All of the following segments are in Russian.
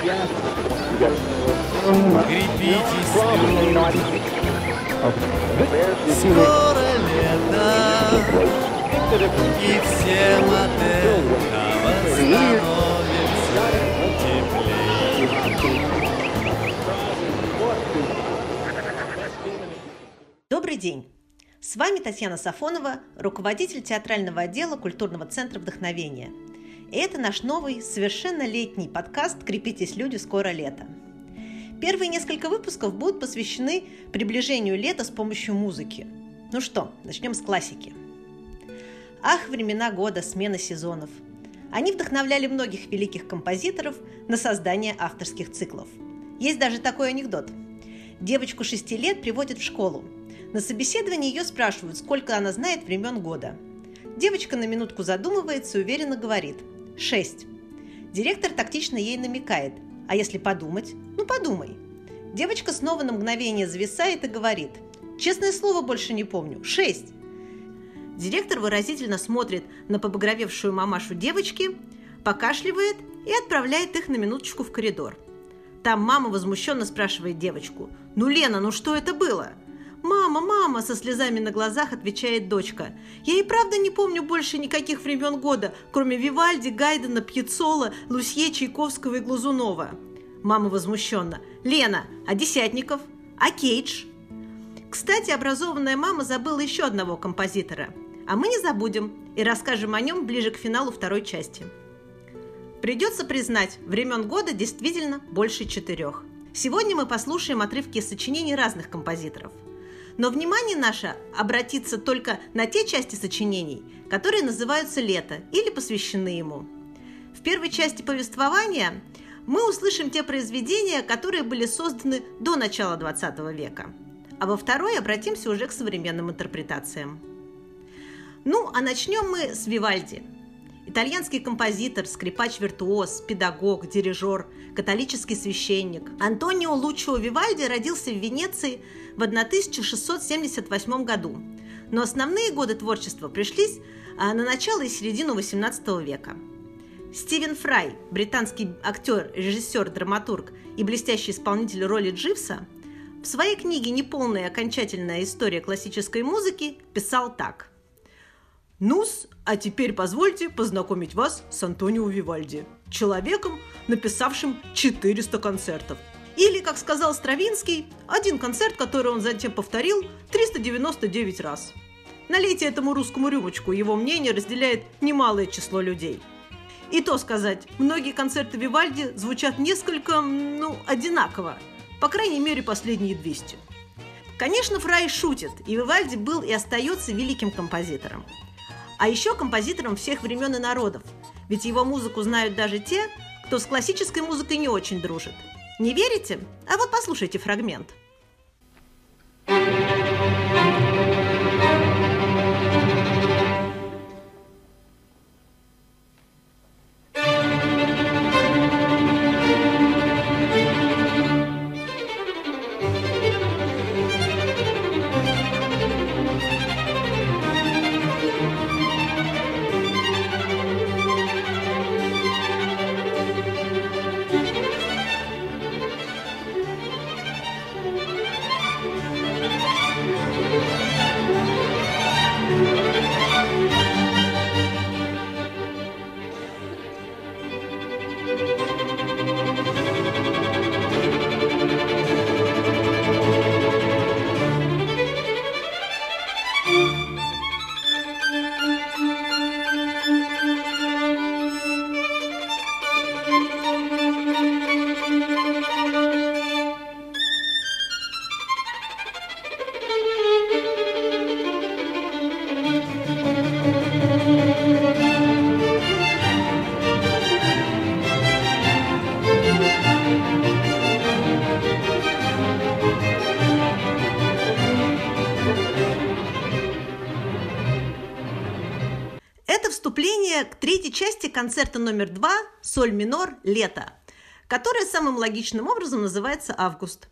Люди, скоро лето, и всем от этого становится теплее. Добрый день! С вами Татьяна Сафонова, руководитель театрального отдела культурного центра «Вдохновение». Это наш новый, совершенно летний подкаст «Крепитесь, люди, скоро лето». Первые несколько выпусков будут посвящены приближению лета с помощью музыки. Ну что, начнем с классики. Ах, времена года, смена сезонов. Они вдохновляли многих великих композиторов на создание авторских циклов. Есть даже такой анекдот. Девочку 6 лет приводят в школу. На собеседовании ее спрашивают, сколько она знает времен года. Девочка на минутку задумывается и уверенно говорит – 6. Директор тактично ей намекает – а если подумать? Ну подумай. Девочка снова на мгновение зависает и говорит – честное слово больше не помню – 6. Директор выразительно смотрит на побагровевшую мамашу девочки, покашливает и отправляет их на минуточку в коридор. Там мама возмущенно спрашивает девочку. «Ну, Лена, ну что это было?» «Мама, мама!» – со слезами на глазах отвечает дочка. «Я и правда не помню больше никаких времен года, кроме Вивальди, Гайдена, Пьецола, Лусье, Чайковского и Глазунова». Мама возмущенно. «Лена, а Десятников? А Кейдж?» Кстати, образованная мама забыла еще одного композитора. А мы не забудем и расскажем о нем ближе к финалу второй части. Придется признать, времен года действительно больше четырех. Сегодня мы послушаем отрывки сочинений разных композиторов. Но внимание наше обратится только на те части сочинений, которые называются «Лето» или посвящены ему. В первой части повествования мы услышим те произведения, которые были созданы до начала XX века, а во второй обратимся уже к современным интерпретациям. Ну, а начнем мы с Вивальди. Итальянский композитор, скрипач-виртуоз, педагог, дирижер, католический священник. Антонио Лучио Вивальди родился в Венеции в 1678 году, но основные годы творчества пришлись а, на начало и середину XVIII века. Стивен Фрай, британский актер, режиссер, драматург и блестящий исполнитель роли Дживса, в своей книге «Неполная окончательная история классической музыки» писал так. Нус, а теперь позвольте познакомить вас с Антонио Вивальди, человеком, написавшим 400 концертов. Или, как сказал Стравинский, один концерт, который он затем повторил 399 раз. Налейте этому русскому рюмочку, его мнение разделяет немалое число людей. И то сказать, многие концерты Вивальди звучат несколько, ну, одинаково, по крайней мере, последние 200. Конечно, Фрай шутит, и Вивальди был и остается великим композитором а еще композитором всех времен и народов, ведь его музыку знают даже те, кто с классической музыкой не очень дружит. Не верите? А вот послушайте фрагмент. вступление к третьей части концерта номер два «Соль минор. Лето», которая самым логичным образом называется «Август».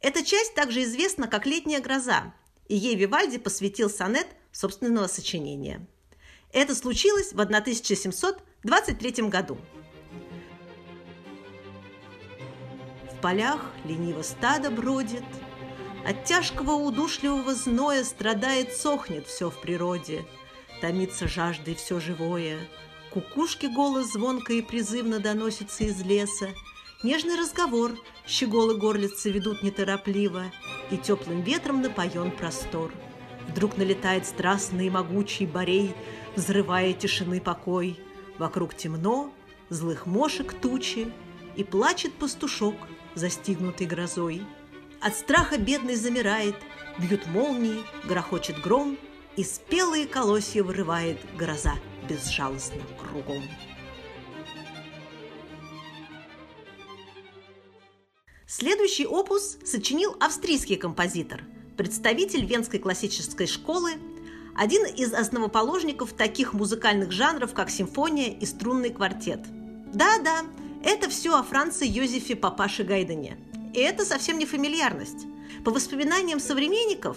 Эта часть также известна как «Летняя гроза», и ей Вивальди посвятил сонет собственного сочинения. Это случилось в 1723 году. полях лениво стадо бродит, От тяжкого удушливого зноя Страдает, сохнет все в природе, Томится жаждой все живое, Кукушки голос звонко и призывно доносится из леса, Нежный разговор щеголы горлицы ведут неторопливо, И теплым ветром напоен простор. Вдруг налетает страстный и могучий борей, Взрывая тишины покой. Вокруг темно, злых мошек тучи, И плачет пастушок, застигнутый грозой. От страха бедный замирает, Бьют молнии, грохочет гром, И спелые колосья вырывает гроза безжалостно кругом. Следующий опус сочинил австрийский композитор, представитель венской классической школы, один из основоположников таких музыкальных жанров, как симфония и струнный квартет. Да-да, это все о Франце Йозефе Папаше Гайдене. И это совсем не фамильярность. По воспоминаниям современников,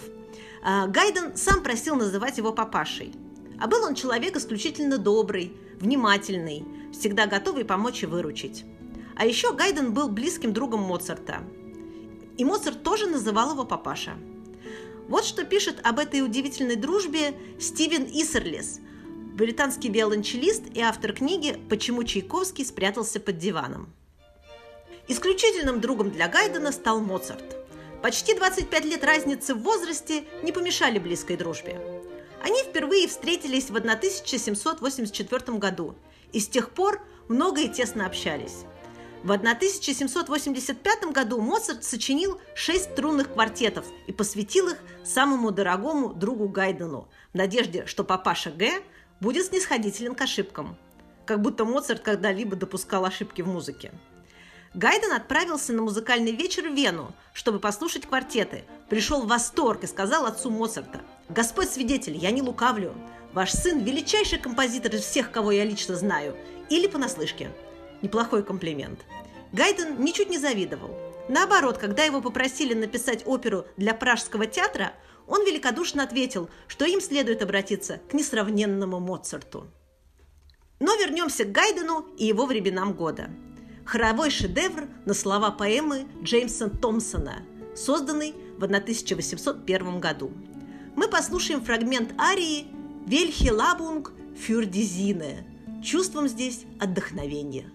Гайден сам просил называть его папашей. А был он человек исключительно добрый, внимательный, всегда готовый помочь и выручить. А еще Гайден был близким другом Моцарта. И Моцарт тоже называл его папаша. Вот что пишет об этой удивительной дружбе Стивен Исерлес, британский виолончелист и автор книги «Почему Чайковский спрятался под диваном». Исключительным другом для Гайдена стал Моцарт. Почти 25 лет разницы в возрасте не помешали близкой дружбе. Они впервые встретились в 1784 году и с тех пор много и тесно общались. В 1785 году Моцарт сочинил шесть струнных квартетов и посвятил их самому дорогому другу Гайдену в надежде, что папаша Г будет снисходителен к ошибкам. Как будто Моцарт когда-либо допускал ошибки в музыке. Гайден отправился на музыкальный вечер в Вену, чтобы послушать квартеты. Пришел в восторг и сказал отцу Моцарта, «Господь свидетель, я не лукавлю. Ваш сын – величайший композитор из всех, кого я лично знаю. Или понаслышке». Неплохой комплимент. Гайден ничуть не завидовал. Наоборот, когда его попросили написать оперу для Пражского театра, он великодушно ответил, что им следует обратиться к несравненному Моцарту. Но вернемся к Гайдну и его временам года. Хоровой шедевр на слова поэмы Джеймса Томпсона, созданный в 1801 году. Мы послушаем фрагмент арии «Welche Labung für die Sinne». Чувством здесь отдохновение.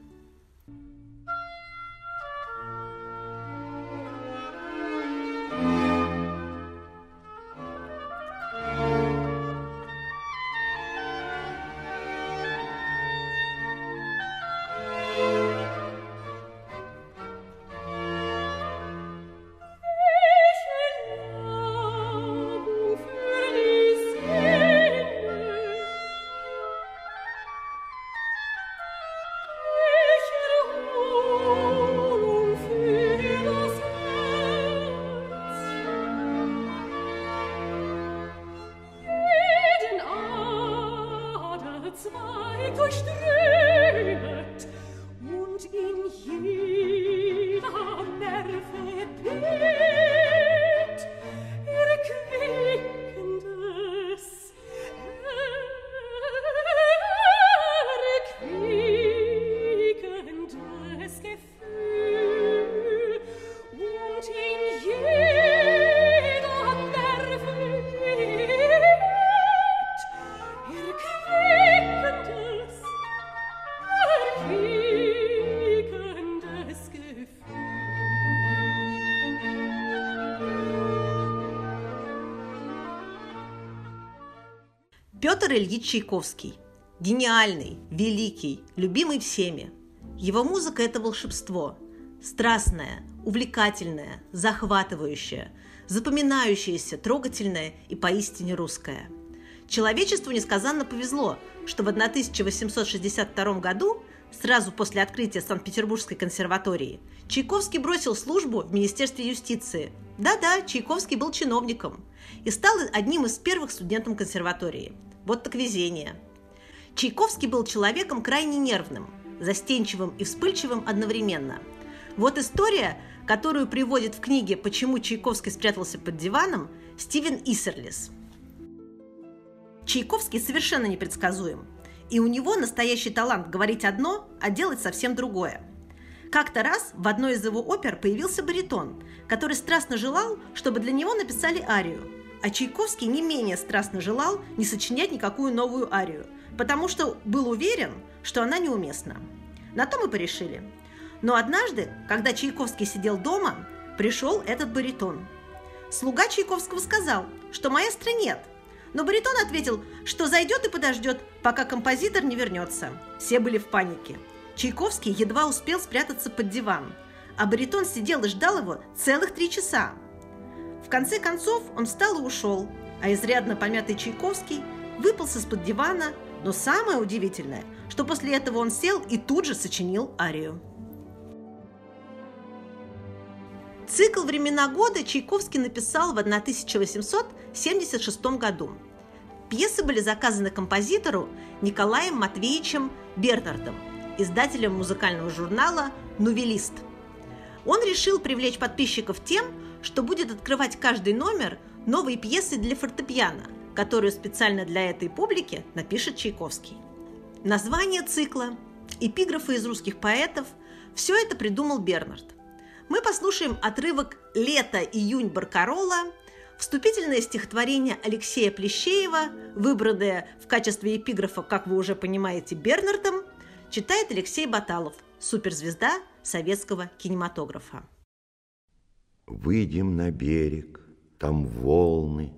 Петр Ильич Чайковский. Гениальный, великий, любимый всеми. Его музыка – это волшебство. Страстное, увлекательное, захватывающее, запоминающееся, трогательное и поистине русское. Человечеству несказанно повезло, что в 1862 году, сразу после открытия Санкт-Петербургской консерватории, Чайковский бросил службу в Министерстве юстиции. Да-да, Чайковский был чиновником и стал одним из первых студентов консерватории – вот так везение. Чайковский был человеком крайне нервным, застенчивым и вспыльчивым одновременно. Вот история, которую приводит в книге «Почему Чайковский спрятался под диваном» Стивен Исерлис. Чайковский совершенно непредсказуем, и у него настоящий талант говорить одно, а делать совсем другое. Как-то раз в одной из его опер появился баритон, который страстно желал, чтобы для него написали арию. А Чайковский не менее страстно желал не сочинять никакую новую арию, потому что был уверен, что она неуместна. На то мы порешили. Но однажды, когда Чайковский сидел дома, пришел этот баритон. Слуга Чайковского сказал, что маэстро нет, но баритон ответил, что зайдет и подождет, пока композитор не вернется. Все были в панике. Чайковский едва успел спрятаться под диван, а баритон сидел и ждал его целых три часа. Конце концов он встал и ушел, а изрядно помятый Чайковский выполз из-под дивана, но самое удивительное, что после этого он сел и тут же сочинил арию. Цикл «Времена года» Чайковский написал в 1876 году. Пьесы были заказаны композитору Николаем Матвеевичем Бернардом, издателем музыкального журнала «Нувелист». Он решил привлечь подписчиков тем, что будет открывать каждый номер новые пьесы для фортепиано, которую специально для этой публики напишет Чайковский. Название цикла, эпиграфы из русских поэтов – все это придумал Бернард – мы послушаем отрывок «Лето-июнь Баркарола», вступительное стихотворение Алексея Плещеева, выбранное в качестве эпиграфа, как вы уже понимаете, Бернардом, читает Алексей Баталов, суперзвезда советского кинематографа. Выйдем на берег, там волны,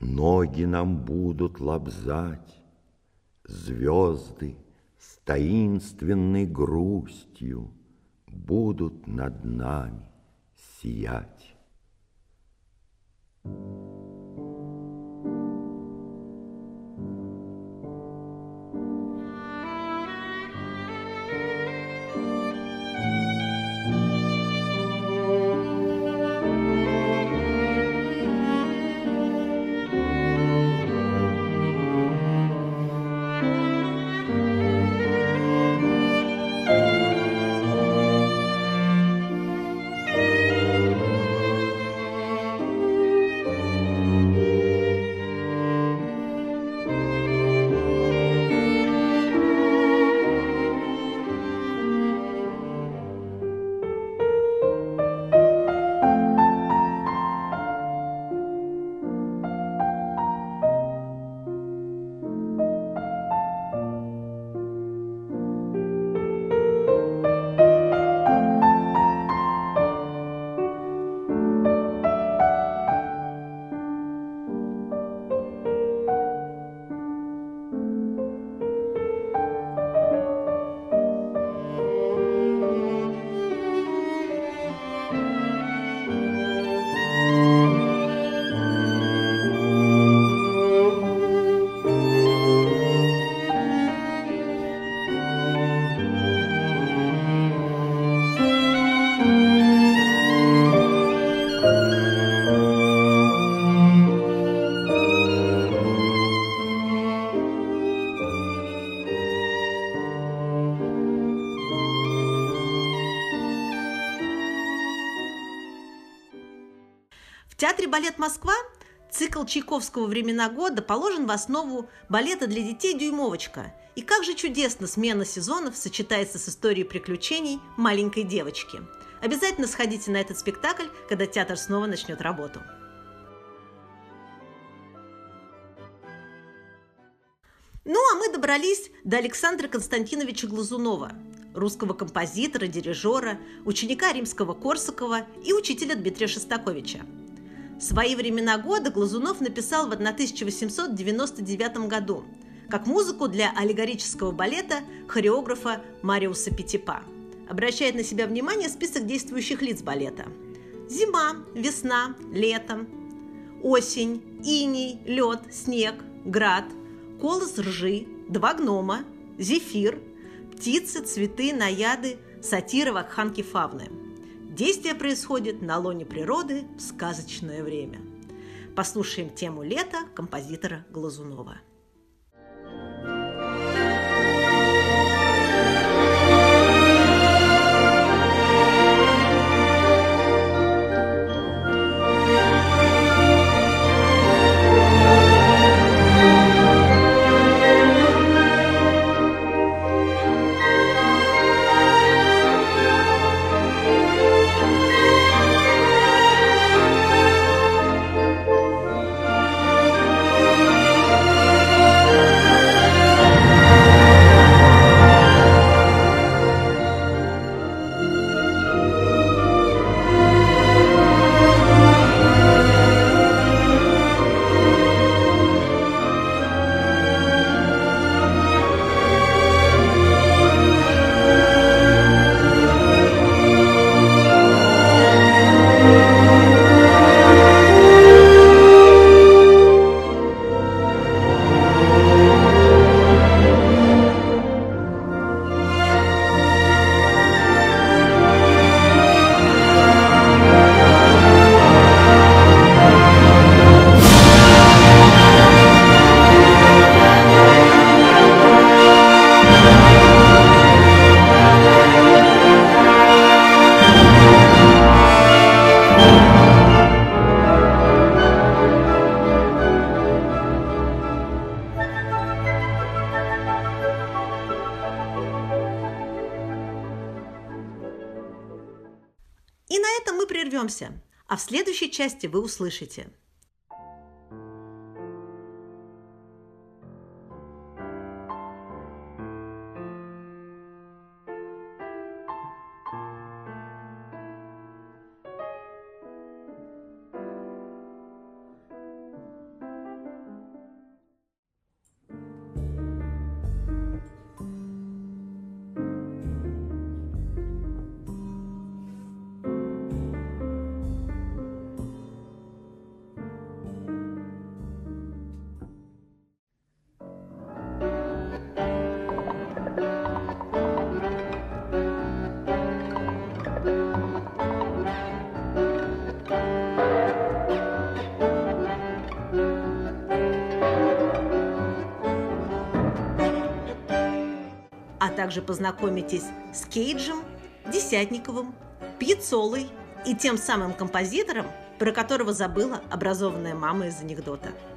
Ноги нам будут лобзать, Звезды с таинственной грустью будут над нами сиять. Театре «Балет Москва» цикл Чайковского «Времена года» положен в основу балета для детей «Дюймовочка». И как же чудесно смена сезонов сочетается с историей приключений маленькой девочки. Обязательно сходите на этот спектакль, когда театр снова начнет работу. Ну, а мы добрались до Александра Константиновича Глазунова, русского композитора, дирижера, ученика римского Корсакова и учителя Дмитрия Шостаковича – Свои времена года Глазунов написал в 1899 году как музыку для аллегорического балета хореографа Мариуса Петипа. Обращает на себя внимание список действующих лиц балета. Зима, весна, лето, осень, иней, лед, снег, град, колос ржи, два гнома, зефир, птицы, цветы, наяды, сатира, вакханки, фавны – Действие происходит на лоне природы в сказочное время. Послушаем тему лета композитора Глазунова. И на этом мы прервемся. А в следующей части вы услышите – также познакомитесь с Кейджем, Десятниковым, Пьяцолой и тем самым композитором, про которого забыла образованная мама из анекдота –